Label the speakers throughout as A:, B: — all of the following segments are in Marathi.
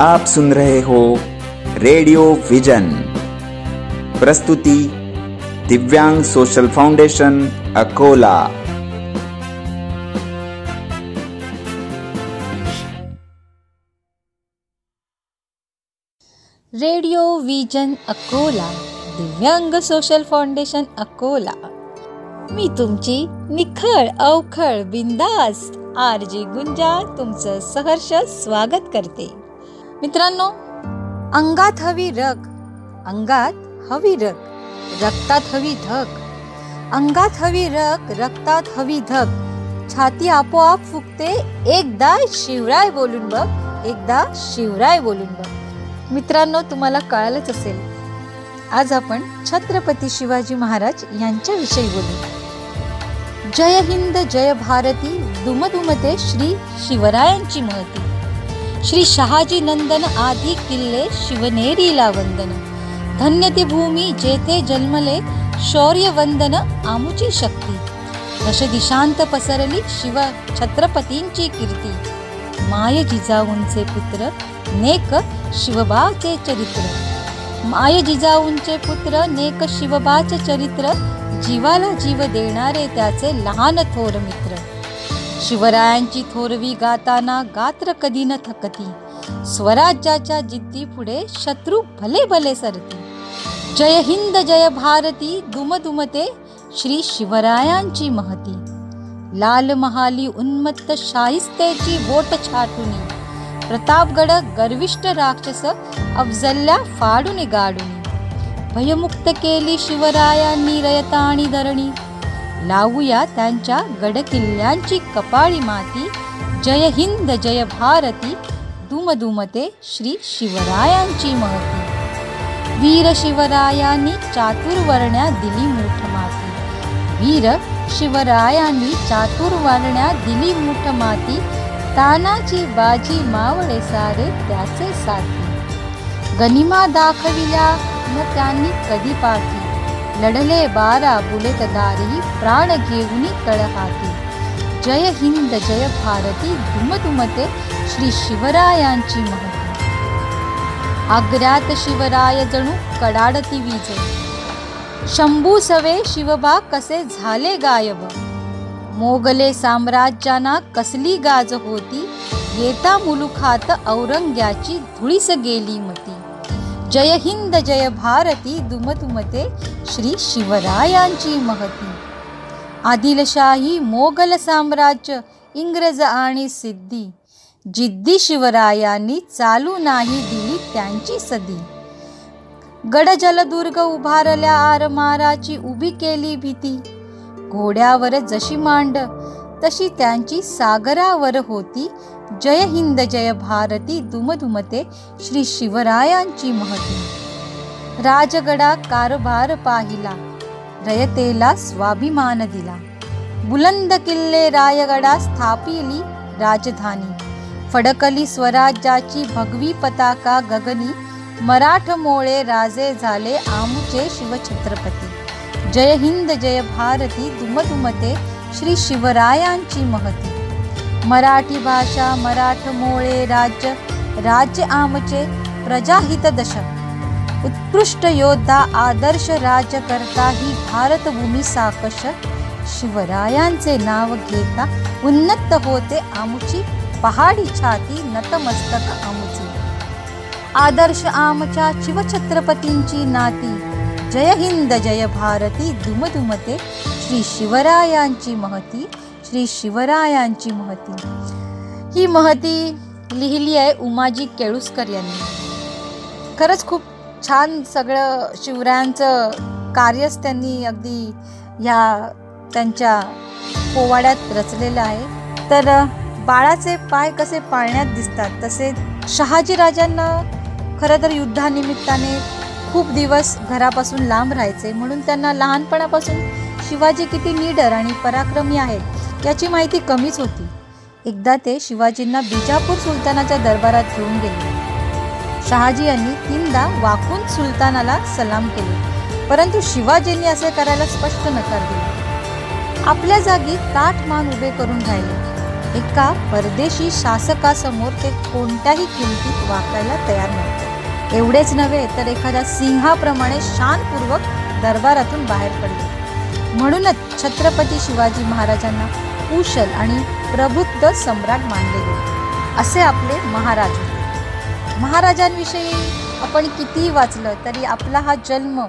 A: आप सुन रहे हो रेडियो विजन। प्रस्तुति Divyang social foundation Akola.
B: Radio vision Akola. Divyang social foundation Akola. मी तुमची निखळ अवखळ बिंदास आर जी गुंजा तुमचं सहर्ष स्वागत करते. मित्रांनो अंगात हवी रग अंगात हवी रग रक्तात हवी धग. अंगात हवी रग रक्तात हवी धग. छाती आपोआप फुगते एकदा शिवराय बोलून बघ एकदा शिवराय बोलून बघ. मित्रांनो तुम्हाला कळालंच असेल. आज आपण छत्रपती शिवाजी महाराज यांच्याविषयी बोलू. जय हिंद जय भारती दुमदुमते श्री शिवरायांची महती. श्री शहाजी नंदन आधी किल्ले शिवनेरीला वंदन. धन्य ती भूमी जेथे जन्मले शौर्य वंदन आमुची शक्ती. दश दिशांत पसरली शिव छत्रपतींची कीर्ती. माय जिजाऊंचे पुत्र नेक शिवबाचे चरित्र. माय जिजाऊंचे पुत्र नेक शिवबाचे चरित्र जीवाला जीव देणारे त्याचे लहान थोर मित्र. शिवरायांची थोरवी गाताना गात्र कधी न थकती. स्वराज्याच्या जिद्दी पुढे शत्रू भले भले सरती. जय हिंद जय भारती दुमदुमते श्री शिवरायांची महती. लाल महाली उन्मत्त शाहिस्तेची बोट छाटुनी. प्रतापगड गर्विष्ट राक्षस अफजल्या फाडून गाडून. भयमुक्त केली शिवरायांनी रयता आणि धरणी. लावूया त्यांच्या गडकिल्ल्यांची कपाळी माती. जय हिंद जय भारती. दुमदुमते श्री शिवरायांची महती. वीर शिवरायांनी चातुर्वर्ण्या दिली मूठ माती. वीर शिवरायांनी चातुर्वर्ण्या दिली मूठ माती. तानाची बाजी मावळे सारे त्याचे साथी. गनिमा दाखविल्या न त्यांनी कधी पाठी. लढले बारा बुलेत दारी प्राण घेऊन तळहाती जय हिंद जय भारती दुमदुमते श्री शिवरायांची महती आग्र्यात शिवराय जणू कडाडती वीज शंभू सवे शिवबा कसे झाले गायब मोगले साम्राज्याना कसली गाज होती येता मुलुखात औरंग्याची धुळीस गेली मती जय हिंद जय भारती दुमतुमते श्री शिवरायांची महती. आदिलशाही मोगल साम्राज्य इंग्रज आणि सिद्धी जिद्दी शिवरायांनी चालू नाही दिली त्यांची सदी. गड जलदुर्ग उभारल्या आरमाराची उभी केली भीती. घोड्यावर जशी मांड तशी त्यांची सागरावर होती जय हिंद जय भारती दुमधुमते श्री शिवरायांची महती. राजगडा कारभार पाहिला रयतेला स्वाभिमान दिला. बुलंद किल्ले रायगडा स्थापिली राजधानी. फडकली स्वराज्याची भगवी पताका गगनी मराठमोळे राजे झाले आमचे शिवछत्रपती. जय हिंद जय भारती दुमधुमते श्री शिवरायांची महती. मराठी भाषा मराठमोळे राज्य राज्य आमचे प्रजाहित दशक. उत्कृष्ट योद्धा आदर्श राजकर्ता ही भारतभूमी साकश. शिवरायांचे नाव घेता उन्नत होते आमुची पहाडी छाती नतमस्तक आमुची. आदर्श आमच्या शिवछत्रपतींची नाती. जय हिंद जय भारती दुमदुमते श्री शिवरायांची महती. श्री शिवरायांची महती. ही महती लिहिली आहे उमाजी केळुसकर यांनी. खरंच खूप छान सगळं शिवरायांचं कार्यच त्यांनी अगदी ह्या त्यांच्या पोवाड्यात रचलेलं आहे. तर बाळाचे पाय कसे पाळण्यात दिसतात तसे शहाजीराजांना खरं तर युद्धानिमित्ताने खूप दिवस घरापासून लांब राहायचे. म्हणून त्यांना लहानपणापासून शिवाजी किती निडर आणि पराक्रमी आहेत. याची माहिती कमीच होती. एकदा ते शिवाजींना बिजापूर सुलतानाच्या दरबारात घेऊन गेले. शहाजी यांनी तीनदा वाकून सुलतानाला सलाम केले परंतु शिवाजींनी असे करायला स्पष्ट नकार दिला. आपल्या जागी ताठ मान उभे करून राहिले. एका परदेशी शासकासमोर ते कोणत्याही किमतीत वाकायला तयार नव्हते. एवढेच नव्हे तर एखाद्या सिंहाप्रमाणे शानपूर्वक दरबारातून बाहेर पडले. म्हणूनच छत्रपती शिवाजी महाराजांना कुशल आणि प्रबुद्ध सम्राट मानले गेले. असे आपले महाराज होते. महाराजांविषयी आपण कितीही वाचलं तरी आपला हा जन्म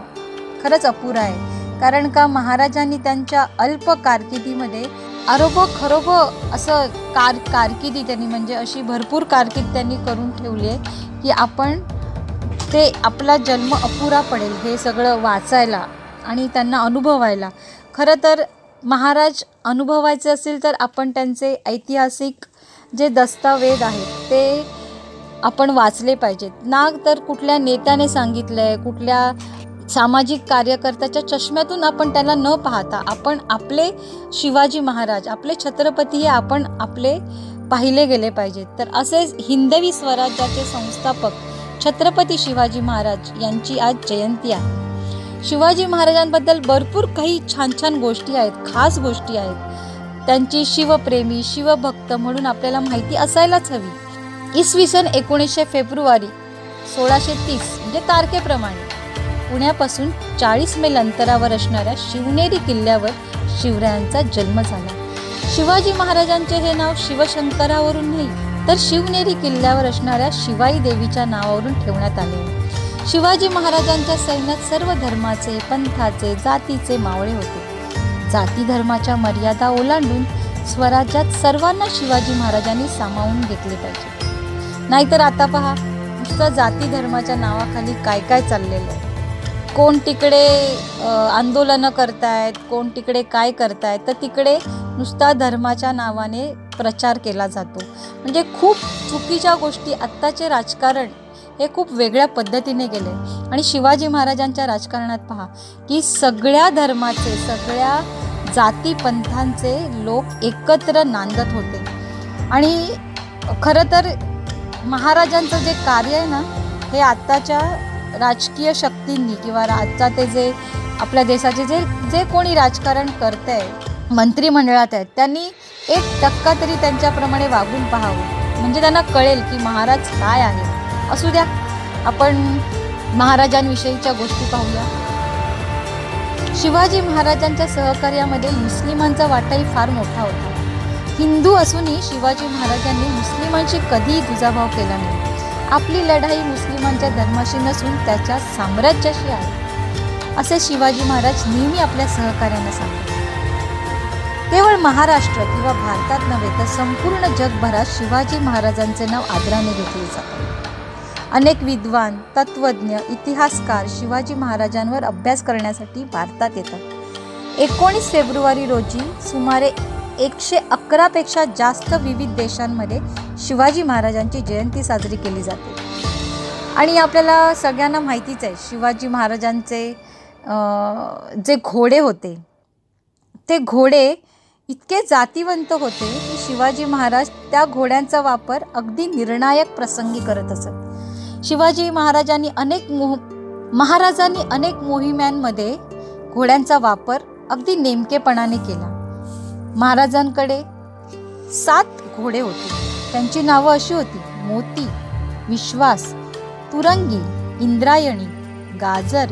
B: खरंच अपुरा आहे. कारण का महाराजांनी त्यांच्या अल्प कारकिर्दीमध्ये आरोप खरोब असं कार कारकिर्दी त्यांनी म्हणजे अशी भरपूर कारकीर्द त्यांनी करून ठेवली आहे की आपण ते आपला जन्म अपुरा पडेल हे सगळं वाचायला आणि त्यांना अनुभवायला. खरं तर महाराज अनुभवायचे असेल तर आपण त्यांचे ऐतिहासिक जे दस्तावेज आहेत ते आपण वाचले पाहिजेत. ना तर कुठल्या नेत्याने सांगितलं आहे कुठल्या सामाजिक कार्यकर्त्याच्या चष्म्यातून आपण त्याला न पाहता आपण आपले शिवाजी महाराज आपले छत्रपती हे आपण आपले पाहिले गेले पाहिजेत. तर असेच हिंदवी स्वराज्याचे संस्थापक छत्रपती शिवाजी महाराज यांची आज जयंती आहे. शिवाजी महाराजांबद्दल भरपूर काही छान छान गोष्टी आहेत खास गोष्टी आहेत. त्यांची शिवप्रेमी शिवभक्त म्हणून आपल्याला माहिती असायलाच हवी. इसवी सन एकोणीसशे फेब्रुवारी सोळाशे तीस म्हणजे तारखेप्रमाणे. पुण्यापासून चाळीस मैल अंतरावर असणाऱ्या शिवनेरी किल्ल्यावर शिवरायांचा जन्म झाला. शिवाजी महाराजांचे हे नाव शिवशंकरावरून नाही तर शिवनेरी किल्ल्यावर असणाऱ्या शिवाई देवीच्या नावावरून ठेवण्यात आले. शिवाजी महाराजांच्या सैन्यात सर्व धर्माचे पंथाचे जातीचे मावळे होते. जाती धर्माच्या मर्यादा ओलांडून स्वराज्यात सर्वांना शिवाजी महाराजांनी सामावून घेतले पाहिजे. नाहीतर आता पहा नुसतं जाती धर्माच्या नावाखाली काय काय चाललेलं आहे. कोण तिकडे आंदोलनं करतायत कोण तिकडे काय करतायत तर तिकडे नुसता धर्माच्या नावाने प्रचार केला जातो. म्हणजे खूप चुकीच्या गोष्टी आत्ताचे राजकारण हे खूप वेगळ्या पद्धतीने गेले. आणि शिवाजी महाराजांच्या राजकारणात पहा की सगळ्या धर्माचे सगळ्या जाती पंथांचे लोक एकत्र नांदत होते. आणि खरं तर महाराजांचं जे कार्य आहे ना हे आत्ताच्या राजकीय शक्तींनी किंवा आजचा ते जे आपल्या देशाचे जे जे कोणी राजकारण करत आहे मंत्रिमंडळात आहेत त्यांनी एक टक्का तरी त्यांच्याप्रमाणे वागून पाहावं. म्हणजे त्यांना कळेल की महाराज काय आहे असू द्या. आपण महाराजांविषयीच्या गोष्टी पाहूया. शिवाजी महाराजांच्या सहकार्यामध्ये मुस्लिमांचा वाटाही फार मोठा होता. हिंदू असूनही शिवाजी महाराजांनी मुस्लिमांशी कधीही दुजाभाव केला नाही. आपली लढाई मुस्लिमांच्या धर्माशी नसून त्याच्या साम्राज्याशी आहे. असे शिवाजी महाराज नेहमी आपल्या सहकार्यांना सांगतात. केवळ महाराष्ट्र किंवा भारतात नव्हे तर संपूर्ण जगभरात शिवाजी महाराजांचे नाव आदराने घेतले जाते. अनेक विद्वान तत्वज्ञ इतिहासकार शिवाजी महाराजांवर अभ्यास करण्यासाठी भारतात येतात. एकोणीस फेब्रुवारी रोजी सुमारे एकशे अकरापेक्षा जास्त विविध देशांमध्ये शिवाजी महाराजांची जयंती साजरी केली जाते. आणि आपल्याला सगळ्यांना माहितीच आहे शिवाजी महाराजांचे जे घोडे होते ते घोडे इतके जातीवंत होते की शिवाजी महाराज त्या घोड्यांचा वापर अगदी निर्णायक प्रसंगी करत असत. शिवाजी महाराजांनी अनेक मोह महाराजांनी अनेक मोहिम्यांमध्ये घोड्यांचा वापर अगदी नेमकेपणाने केला. महाराजांकडे सात घोडे होते. त्यांची नावं अशी होती मोती विश्वास तुरंगी इंद्रायणी गाजर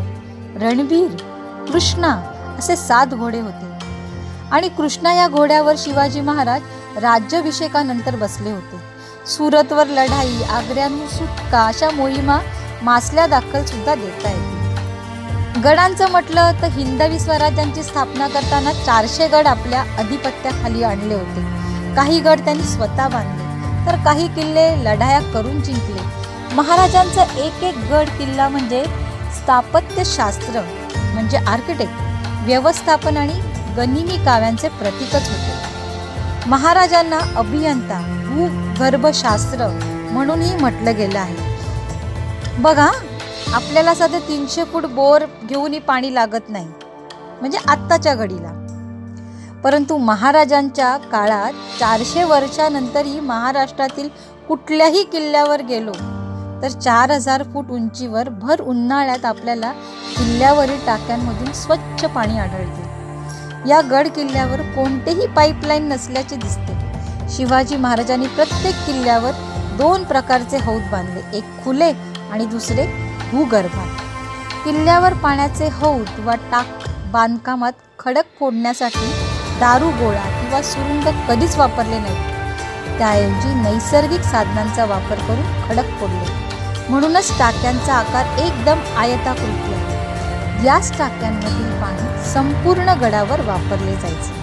B: रणबीर कृष्णा असे सात घोडे होते. आणि कृष्णा या घोड्यावर शिवाजी महाराज राज्याभिषेकानंतर बसले होते. सुरतवर लढाई आग्र्यांवर सुटका अशा मोहिमा मासल्या दाखल सुद्धा देता येते गडांचं म्हटलं तर हिंदवी स्वराज्यांची स्थापना करताना चारशे गड आपल्या अधिपत्याखाली आणले होते. काही गड त्यांनी स्वतः बांधले. तर काही किल्ले लढाया करून जिंकले. महाराजांचा एक एक गड किल्ला म्हणजे स्थापत्यशास्त्र म्हणजे आर्किटेक्ट व्यवस्थापन आणि गनिमी काव्यांचे प्रतीकच होते. महाराजांना अभियंता भूगर्भशास्त्र म्हणूनही म्हटलं गेलं आहे. बघा आपल्याला साधं तीनशे फूट बोर घेऊनही पाणी लागत नाही. म्हणजे आत्ताच्या घडीला. परंतु महाराजांच्या काळात चारशे वर्षानंतरही महाराष्ट्रातील कुठल्याही किल्ल्यावर गेलो तर चार हजार फूट उंचीवर भर उन्हाळ्यात आपल्याला किल्ल्यावरील टाक्यांमधून स्वच्छ पाणी आढळते. या गड किल्ल्यावर कोणतेही पाईपलाईन नसल्याचे दिसते. शिवाजी महाराजांनी प्रत्येक किल्ल्यावर दोन प्रकारचे हौद बांधले. एक खुले आणि दुसरे भूगर्भात किल्ल्यावर पाण्याचे हौद वा टाक बांधकामात खडक फोडण्यासाठी दारू गोळा किंवा सुरुंग कधीच वापरले नाही. त्याऐवजी नैसर्गिक साधनांचा वापर करून खडक फोडले. म्हणूनच टाक्यांचा आकार एकदम आयताकृती आहे. याच टाक्यांमधील पाणी संपूर्ण गडावर वापरले जायचे.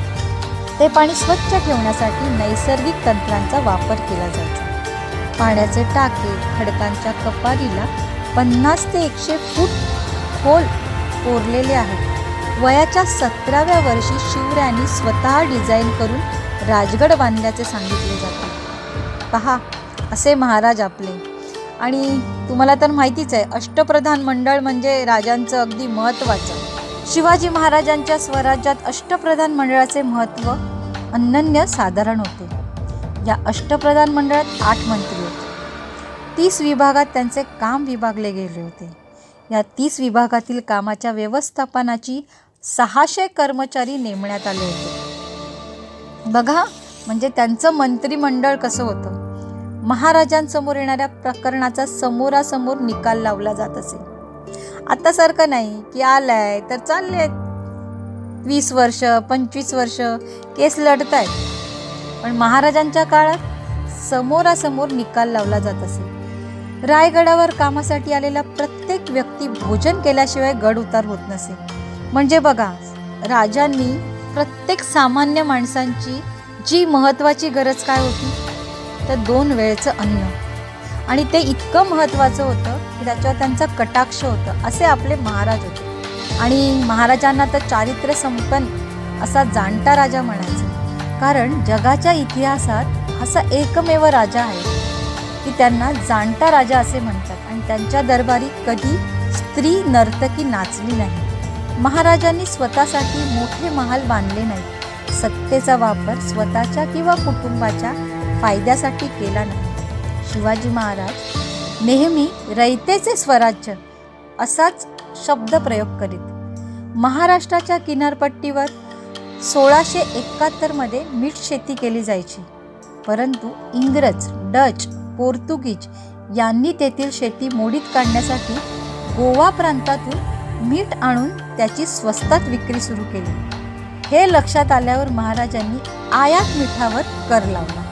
B: ते पाणी स्वच्छ ठेवण्यासाठी नैसर्गिक तंत्रांचा वापर केला जायचा पाण्याचे टाके खडकांच्या कपारीला पन्नास ते एकशे फूट खोल कोरलेले आहेत. वयाच्या सतराव्या वर्षी शिवरायांनी स्वतः डिझाईन करून राजगड बांधल्याचे सांगितले जाते. पहा असे महाराज आपले. आणि तुम्हाला तर माहितीच आहे अष्टप्रधान मंडळ म्हणजे राजांचं अगदी महत्त्वाचं. शिवाजी महाराजांच्या स्वराज्यात अष्टप्रधान मंडळाचे महत्त्व अनन्य साधारण होते. या अष्टप्रधान मंडळात आठ मंत्री होते. तीस विभागात त्यांचे काम विभागले गेले होते. या तीस विभागातील कामाच्या व्यवस्थापनाची सहाशे कर्मचारी नेमण्यात आले होते. बघा म्हणजे त्यांचं मंत्रिमंडळ कसं होतं? महाराजांसमोर येणाऱ्या प्रकरणाचा समोरासमोर निकाल लावला जात असे. आता सारखं नाही की आलाय तर चालले वीस वर्ष पंचवीस वर्ष केस आहेत पण महाराजांच्या काळात समोरासमोर निकाल लावला जात असे. रायगडावर कामासाठी आलेला प्रत्येक व्यक्ती भोजन केल्याशिवाय गड उतार होत नसे. म्हणजे बघा राजांनी प्रत्येक सामान्य माणसांची जी महत्वाची गरज काय होती? तर दोन वेळचं अन्न. आणि ते इतकं महत्त्वाचं होतं की त्याच्यावर त्यांचा कटाक्ष होतं असे आपले महाराज होते. आणि महाराजांना तर चारित्र्य संपन्न असा जाणता राजा म्हणायचा. कारण जगाच्या इतिहासात असा एकमेव राजा आहे की त्यांना जाणता राजा असे म्हणतात. आणि त्यांच्या दरबारी कधी स्त्री नर्तकी नाचली नाही. महाराजांनी स्वतःसाठी मोठे महाल बांधले नाही. सत्तेचा वापर स्वतःच्या किंवा कुटुंबाच्या फायद्यासाठी केला नाही. शिवाजी महाराज नेहमी रयतेचे स्वराज्य असाच शब्दप्रयोग करीत. महाराष्ट्राच्या किनारपट्टीवर सोळाशे एकाहत्तरमध्ये मीठ शेती केली जायची. परंतु इंग्रज डच पोर्तुगीज यांनी तेथील शेती मोडीत काढण्यासाठी गोवा प्रांतातून मीठ आणून त्याची स्वस्तात विक्री सुरू केली. हे लक्षात आल्यावर महाराजांनी आयात मिठावर कर लावला.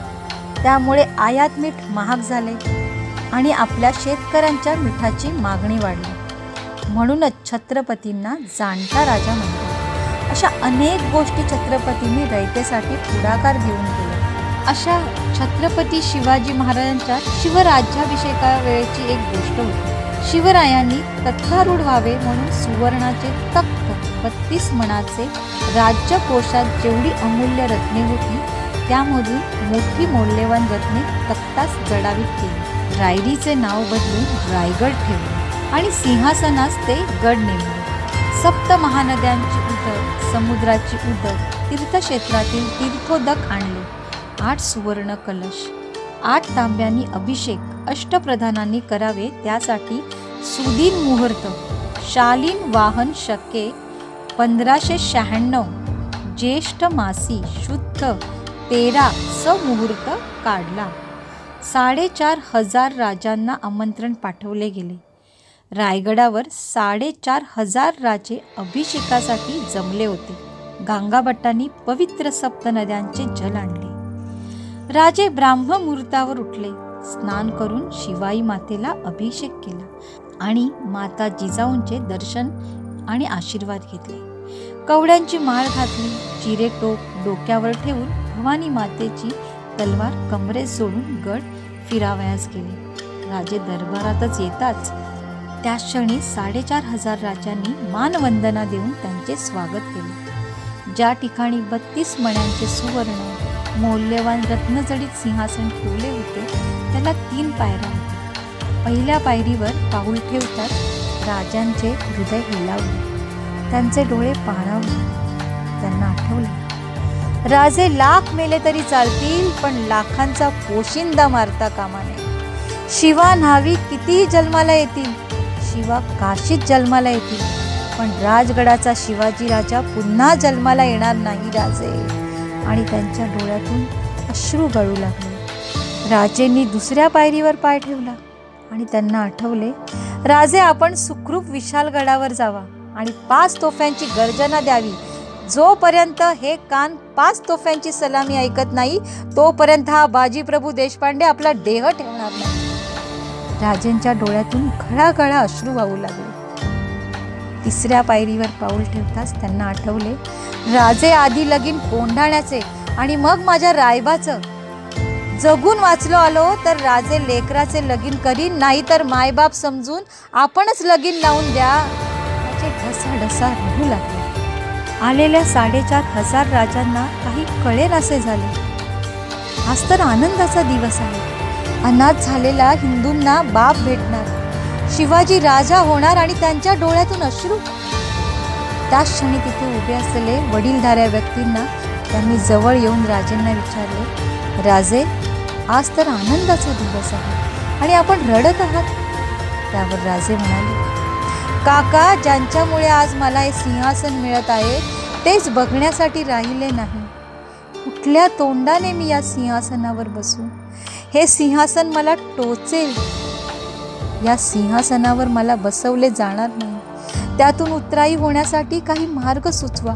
B: त्यामुळे आयात मीठ महाग झाले आणि आपल्या शेतकऱ्यांच्या मिठाची मागणी वाढली. म्हणूनच छत्रपतींना जाणता राजा म्हणतो. अशा अनेक गोष्टी छत्रपतींनी रयतेसाठी पुढाकार घेऊन केला. अशा छत्रपती शिवाजी महाराजांच्या शिवराज्याभिषेकावेळेची एक गोष्ट होती. शिवरायांनी तत्थारूढ व्हावे म्हणून सुवर्णाचे तख्त बत्तीस मनाचे राज्यकोशात जेवढी अमूल्य रत्ने होती त्यामधून मोठी मौल्यवान रत्ने तख्तास जडावीत केली. रायरीचे नाव बदलून रायगड ठेवले. आणि सिंहासनास ते गड नेमले. सप्त महानद्यांची उदक समुद्राची उदक तीर्थक्षेत्रातील तीर्थोदक आणले. आठ सुवर्ण कलश आठ तांब्यांनी अभिषेक अष्टप्रधानांनी करावे त्यासाठी सुदीन मुहूर्त शालीन वाहन शके पंधराशे शहाण्णव ज्येष्ठ मासी शुद्ध तेरा स मुहूर्त काढला. साडेचार हजार राजांना आमंत्रण पाठवले गेले. रायगडावर साडेचार हजार राजे अभिषेकासाठी जमले होते. गांगाभट्टांनी पवित्र सप्त नद्यांचे जल आणले. राजे ब्राह्ममुहूर्तावर उठले. स्नान करून शिवाई मातेला अभिषेक केला आणि माता जिजाऊंचे दर्शन आणि आशीर्वाद घेतले. कवड्यांची माळ घातली चिरे टोप डोक्यावर ठेवून भवानी मातेची तलवार कमरेत सोडून गड फिरावयास गेले. राजे दरबारातच येताच त्या क्षणी साडेचार हजार राजांनी मानवंदना देऊन त्यांचे स्वागत केले. ज्या ठिकाणी बत्तीस मण्यांचे सुवर्ण मौल्यवान रत्नजडीत सिंहासन ठेवले होते त्याला तीन पायऱ्या होत्या. पहिल्या पायरीवर पाऊल ठेवतात राजांचे हृदय हिलावले. त्यांचे डोळे पाणावले. त्यांना आठवले राजे लाख मेले तरी चालतील पण लाखांचा पोशिंदा मारता कामा नये. शिवा न्हावी कितीही जन्माला येतील? शिवा काशीत जन्माला येतील. पण राजगडाचा शिवाजी राजा पुन्हा जन्माला येणार नाही राजे. आणि त्यांच्या डोळ्यातून अश्रू गळू लागले. राजेंनी दुसऱ्या पायरीवर पाय ठेवला आणि त्यांना आठवले राजे आपण सुखरूप विशालगडावर जावा आणि पाच तोफ्यांची गर्जना द्यावी. जोपर्यंत हे कान पाच तोफ्यांची सलामी ऐकत नाही तोपर्यंत हा बाजीप्रभू देशपांडे आपला देह ठेवणार नाही. राजेंच्या डोळ्यातून खळाखळा अश्रू वाहू लागले. तिसऱ्या पायरीवर पाऊल ठेवताच त्यांना आठवले राजे आधी लगीन कोंढाण्याचे आणि मग माझ्या रायबाचं. जगून वाचलो आलो तर राजे लेकराचे लगीन करीन नाही तर मायबाप समजून आपणच लगीन लावून द्या. त्याचे ढसाढसा रडू लागले. आलेल्या साडेचार हजार राजांना काही कळेनासे झाले. आज तर आनंदाचा दिवस आहे. अनाथ झालेला हिंदूंना बाप भेटणार. शिवाजी राजा होणार आणि त्यांच्या डोळ्यातून अश्रू. त्या क्षणी तिथे उभे असलेले वडीलधाऱ्या व्यक्तींना त्यांनी जवळ येऊन राजेंना विचारले राजे आज तर आनंदाचा दिवस आहे आणि आपण रडत आहात. त्यावर राजे म्हणाले काका ज्यांच्यामुळे आज मला हे सिंहासन मिळत आहे तेच बघण्यासाठी राहिले नाही. कुठल्या तोंडाने मी या सिंहासनावर बसू? हे सिंहासन मला टोचेल. या सिंहासनावर मला बसवले जाणार नाही. त्यातून उतराई होण्यासाठी काही मार्ग सुचवा.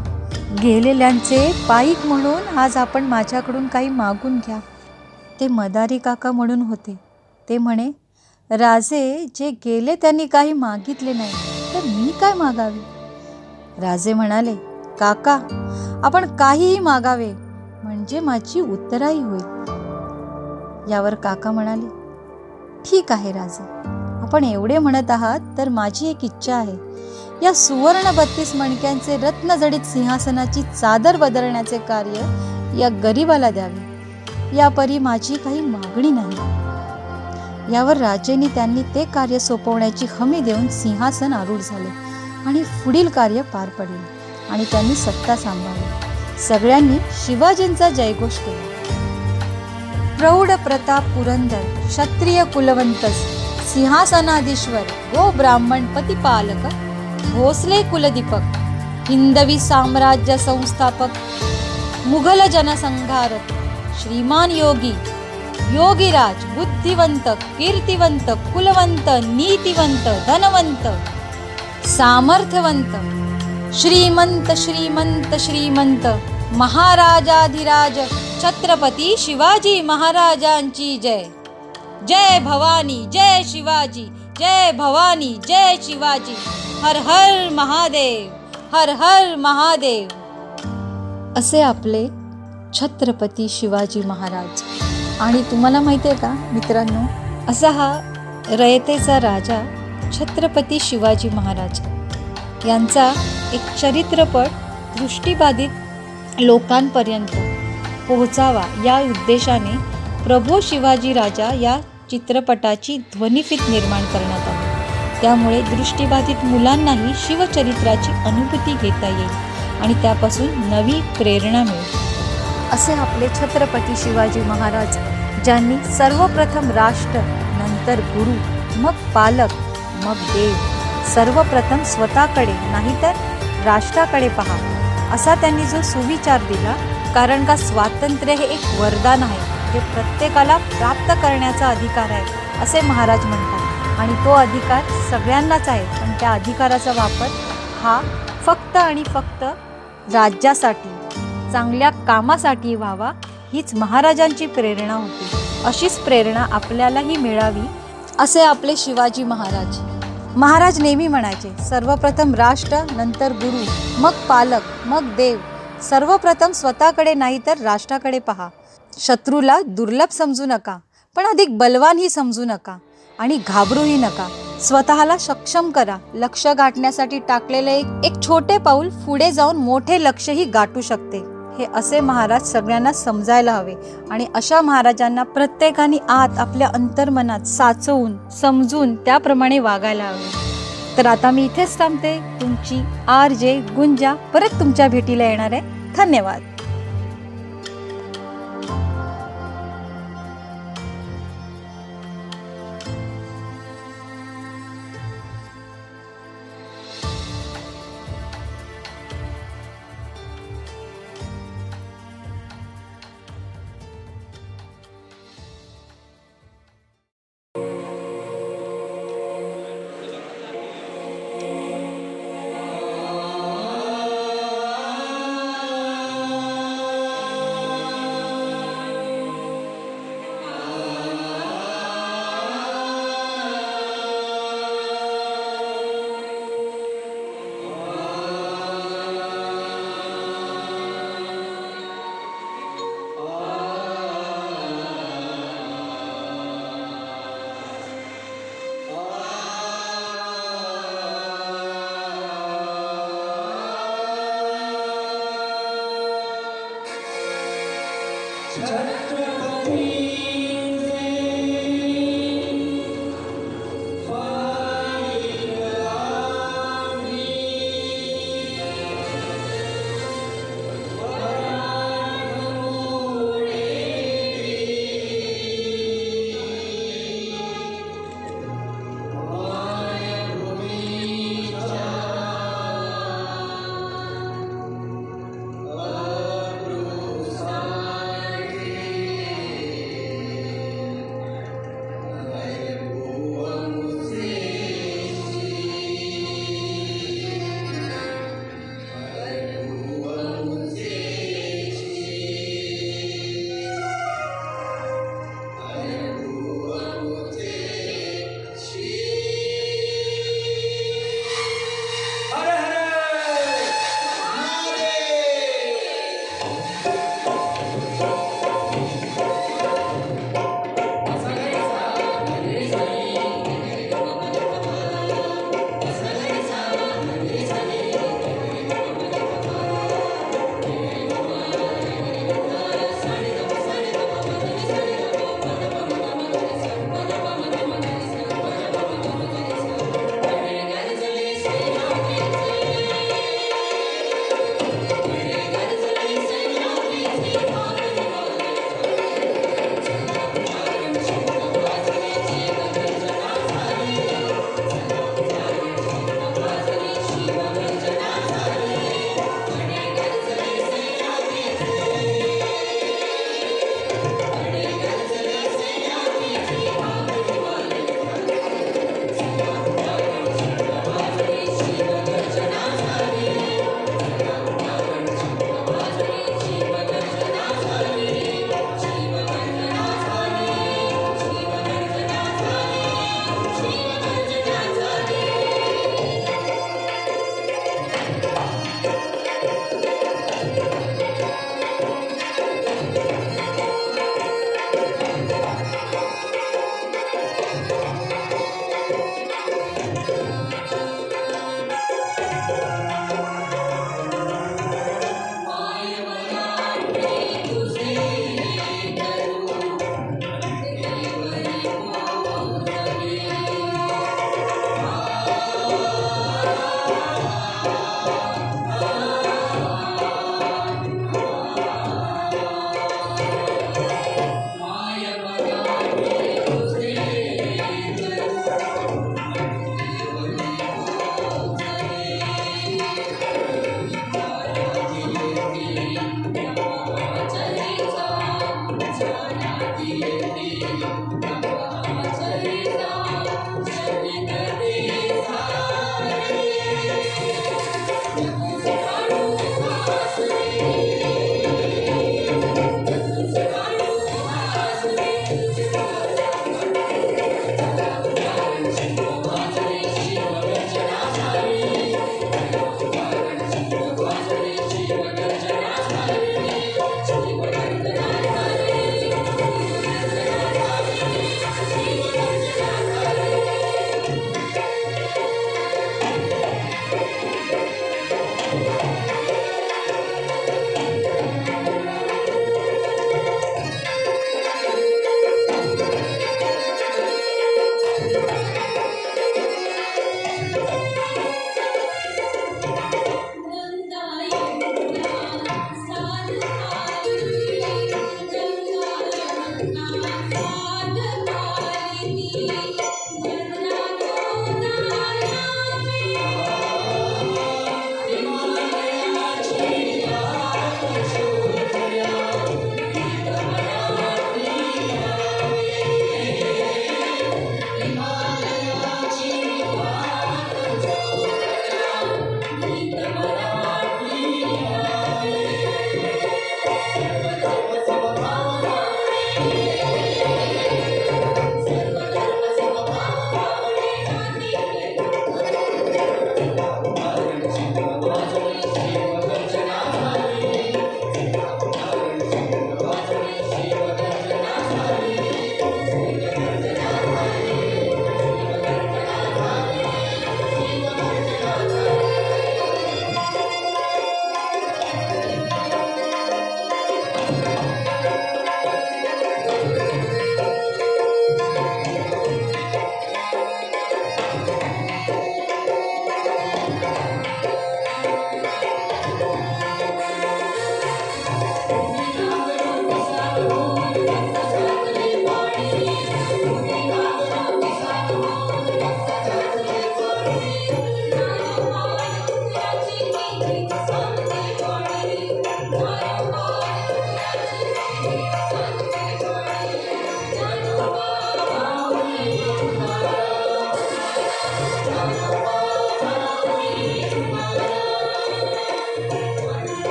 B: गेलेल्यांचे पाईक म्हणून आज आपण माझ्याकडून काही मागून घ्या. ते मदारी काका म्हणून होते. ते म्हणे राजे जे गेले त्यांनी काही मागितले नाही तर मी काय मागावे? राजे म्हणाले काका आपण काहीही मागावे म्हणजे माझी उत्तराई होईल. यावर काका म्हणाले ठीक आहे राजे आपण एवढे म्हणत आहात तर माझी एक इच्छा आहे. या सुवर्ण बत्तीस मणक्यांचे रत्नजडित सिंहासनाची चादर बदलण्याचे कार्य या गरीबाला द्यावे. या परी माझी काही मागणी नाही. यावर राजेंनी त्यांनी ते कार्य सोपवण्याची हमी देऊन सिंहासन आरूढ झाले आणि पुढील कार्य पार पडले आणि त्यांनी सत्ता सांभाळली. सगळ्यांनी शिवाजींचा जयघोष केला. प्रौढ प्रताप पुरंदर क्षत्रिय कुलवंतस सिंहासनाधीश्वर गो ब्राह्मण पतिपालक भोसले कुलदीपक हिंदवी साम्राज्य संस्थापक मुघल जनसंहारक श्रीमान योगी योगीराज बुद्धिवंत कीर्तिवंत कुलवंत नीतिवंत धनवंत सामर्थ्यवंत श्रीमंत श्रीमंत श्रीमंत महाराजाधिराज छत्रपती शिवाजी महाराजांची जय. जय भवानी जय शिवाजी जय भवानी जय शिवाजी. हर हर महादेव हर हर महादेव. असे आपले छत्रपती शिवाजी महाराज. आणि तुम्हाला माहिती आहे का मित्रांनो असा हा रयतेचा राजा छत्रपती शिवाजी महाराज. यांचा एक चरित्रपट दृष्टीबाधित लोकांपर्यंत पोहोचावा या उद्देशाने प्रभू शिवाजी राजा या चित्रपटाची ध्वनिफीत निर्माण करण्यात आली. त्यामुळे दृष्टीबाधित मुलांनाही शिवचरित्राची अनुभूती घेता येईल आणि त्यापासून नवी प्रेरणा मिळेल. असे आपले छत्रपती शिवाजी महाराज ज्यांनी सर्वप्रथम राष्ट्र नंतर गुरु मग पालक मग देव सर्वप्रथम स्वतःकडे नाहीतर राष्ट्राकडे पहा असा त्यांनी जो सुविचार दिला कारण का स्वातंत्र्य हे एक वरदान आहे. जे प्रत्येकाला प्राप्त करण्याचा अधिकार आहे असे महाराज म्हणतात. आणि तो अधिकार सगळ्यांनाच आहे पण त्या अधिकाराचा वापर हा फक्त आणि फक्त राज्यासाठी चांगल्या कामासाठी व्हावा हीच महाराजांची प्रेरणा होती. अशीच प्रेरणा आपल्यालाही मिळावी असे आपले शिवाजी महाराज. महाराज नेहमी म्हणायचे सर्वप्रथम राष्ट्र नंतर गुरु मग पालक मग देव. सर्वप्रथम स्वतःकडे नाही तर राष्ट्राकडे पहा. शत्रूला दुर्लभ समजू नका पण अधिक बलवानही समजू नका आणि घाबरूही नका. स्वतःला सक्षम करा. लक्ष गाठण्यासाठी टाकलेले एक एक छोटे पाऊल पुढे जाऊन मोठे लक्षही गाठू शकते. हे असे महाराज सगळ्यांना समजायला हवे आणि अशा महाराजांना प्रत्येकाने आत आपल्या अंतर्मनात साचवून समजून त्याप्रमाणे वागायला हवे. तर आता मी इथेच थांबते. तुमची आर जे गुंजा परत तुमच्या भेटीला येणार आहे. धन्यवाद.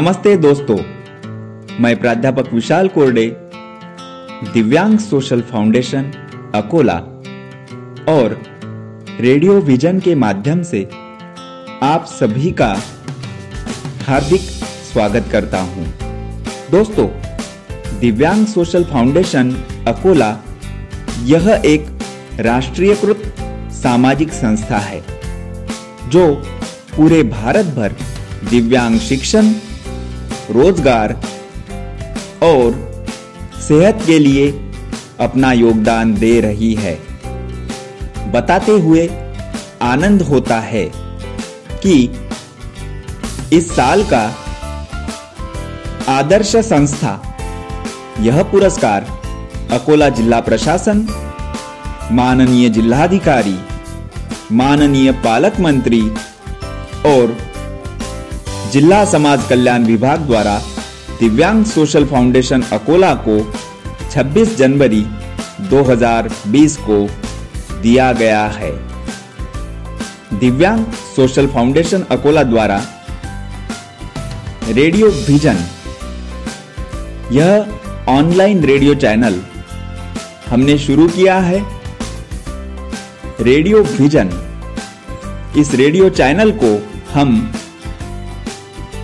A: नमस्ते दोस्तों, मैं प्राध्यापक विशाल कोरडे, दिव्यांग सोशल फाउंडेशन, अकोला, और रेडियो विजन के माध्यम से आप सभी का हार्दिक स्वागत करता हूँ। दोस्तों, दिव्यांग सोशल फाउंडेशन, अकोला, यह एक राष्ट्रीयकृत सामाजिक संस्था है, जो पूरे भारत भर दिव्यांग शिक्षण रोज़गार और सेहत के लिए अपना योगदान दे रही है। बताते हुए आनंद होता है कि इस साल का आदर्श संस्था, यह पुरस्कार अकोला जिला प्रशासन, माननीय जिलाधिकारी, माननीय पालक मंत्री और जिला समाज कल्याण विभाग द्वारा दिव्यांग सोशल फाउंडेशन अकोला को 26 जनवरी 2020 को दिया गया है। दिव्यांग सोशल फाउंडेशन अकोला द्वारा रेडियो विजन, यह ऑनलाइन रेडियो चैनल हमने शुरू किया है। रेडियो विजन, इस रेडियो चैनल को हम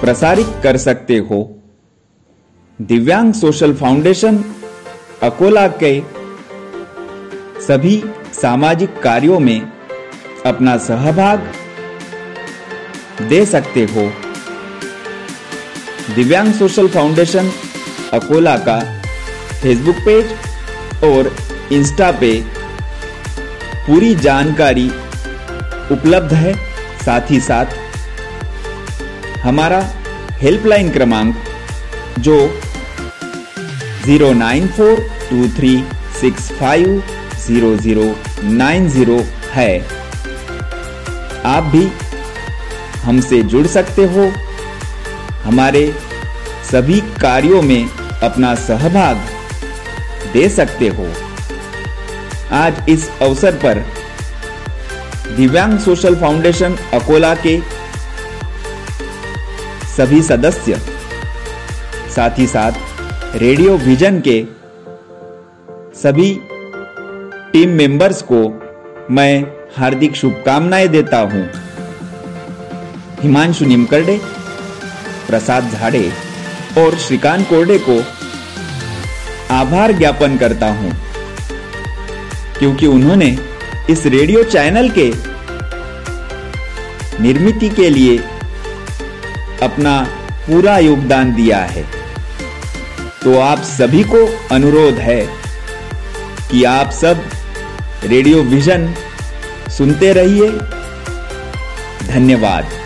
A: प्रसारित कर सकते हो। दिव्यांग सोशल फाउंडेशन, अकोला के सभी सामाजिक कार्यों में अपना सहभाग दे सकते हो। दिव्यांग सोशल फाउंडेशन, अकोला का फेसबुक पेज और इंस्टा पे पूरी जानकारी उपलब्ध है। साथ ही साथ हमारा हेल्पलाइन क्रमांक जो zero nine four two three six five zero zero nine zero है। आप भी हमसे जुड़ सकते हो। हमारे सभी कार्यों में अपना सहभाग दे सकते हो। आज इस अवसर पर दिव्यांग सोशल फाउंडेशन अकोला के सभी सदस्य, साथ ही साथ रेडियो विजन के सभी टीम मेंबर्स को मैं हार्दिक शुभकामनाएँ देता हूँ। हिमांशु निमकरडे, प्रसाद झाड़े और श्रीकांत कोरडे को आभार ज्ञापन करता हूँ, क्योंकि उन्होंने इस रेडियो चैनल के निर्मित के लिए अपना पूरा योगदान दिया है। तो आप सभी को अनुरोध है कि आप सब रेडियो विजन सुनते रहिए। धन्यवाद।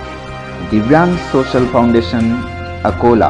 C: दिव्यांग सोशल फाउंडेशन अकोला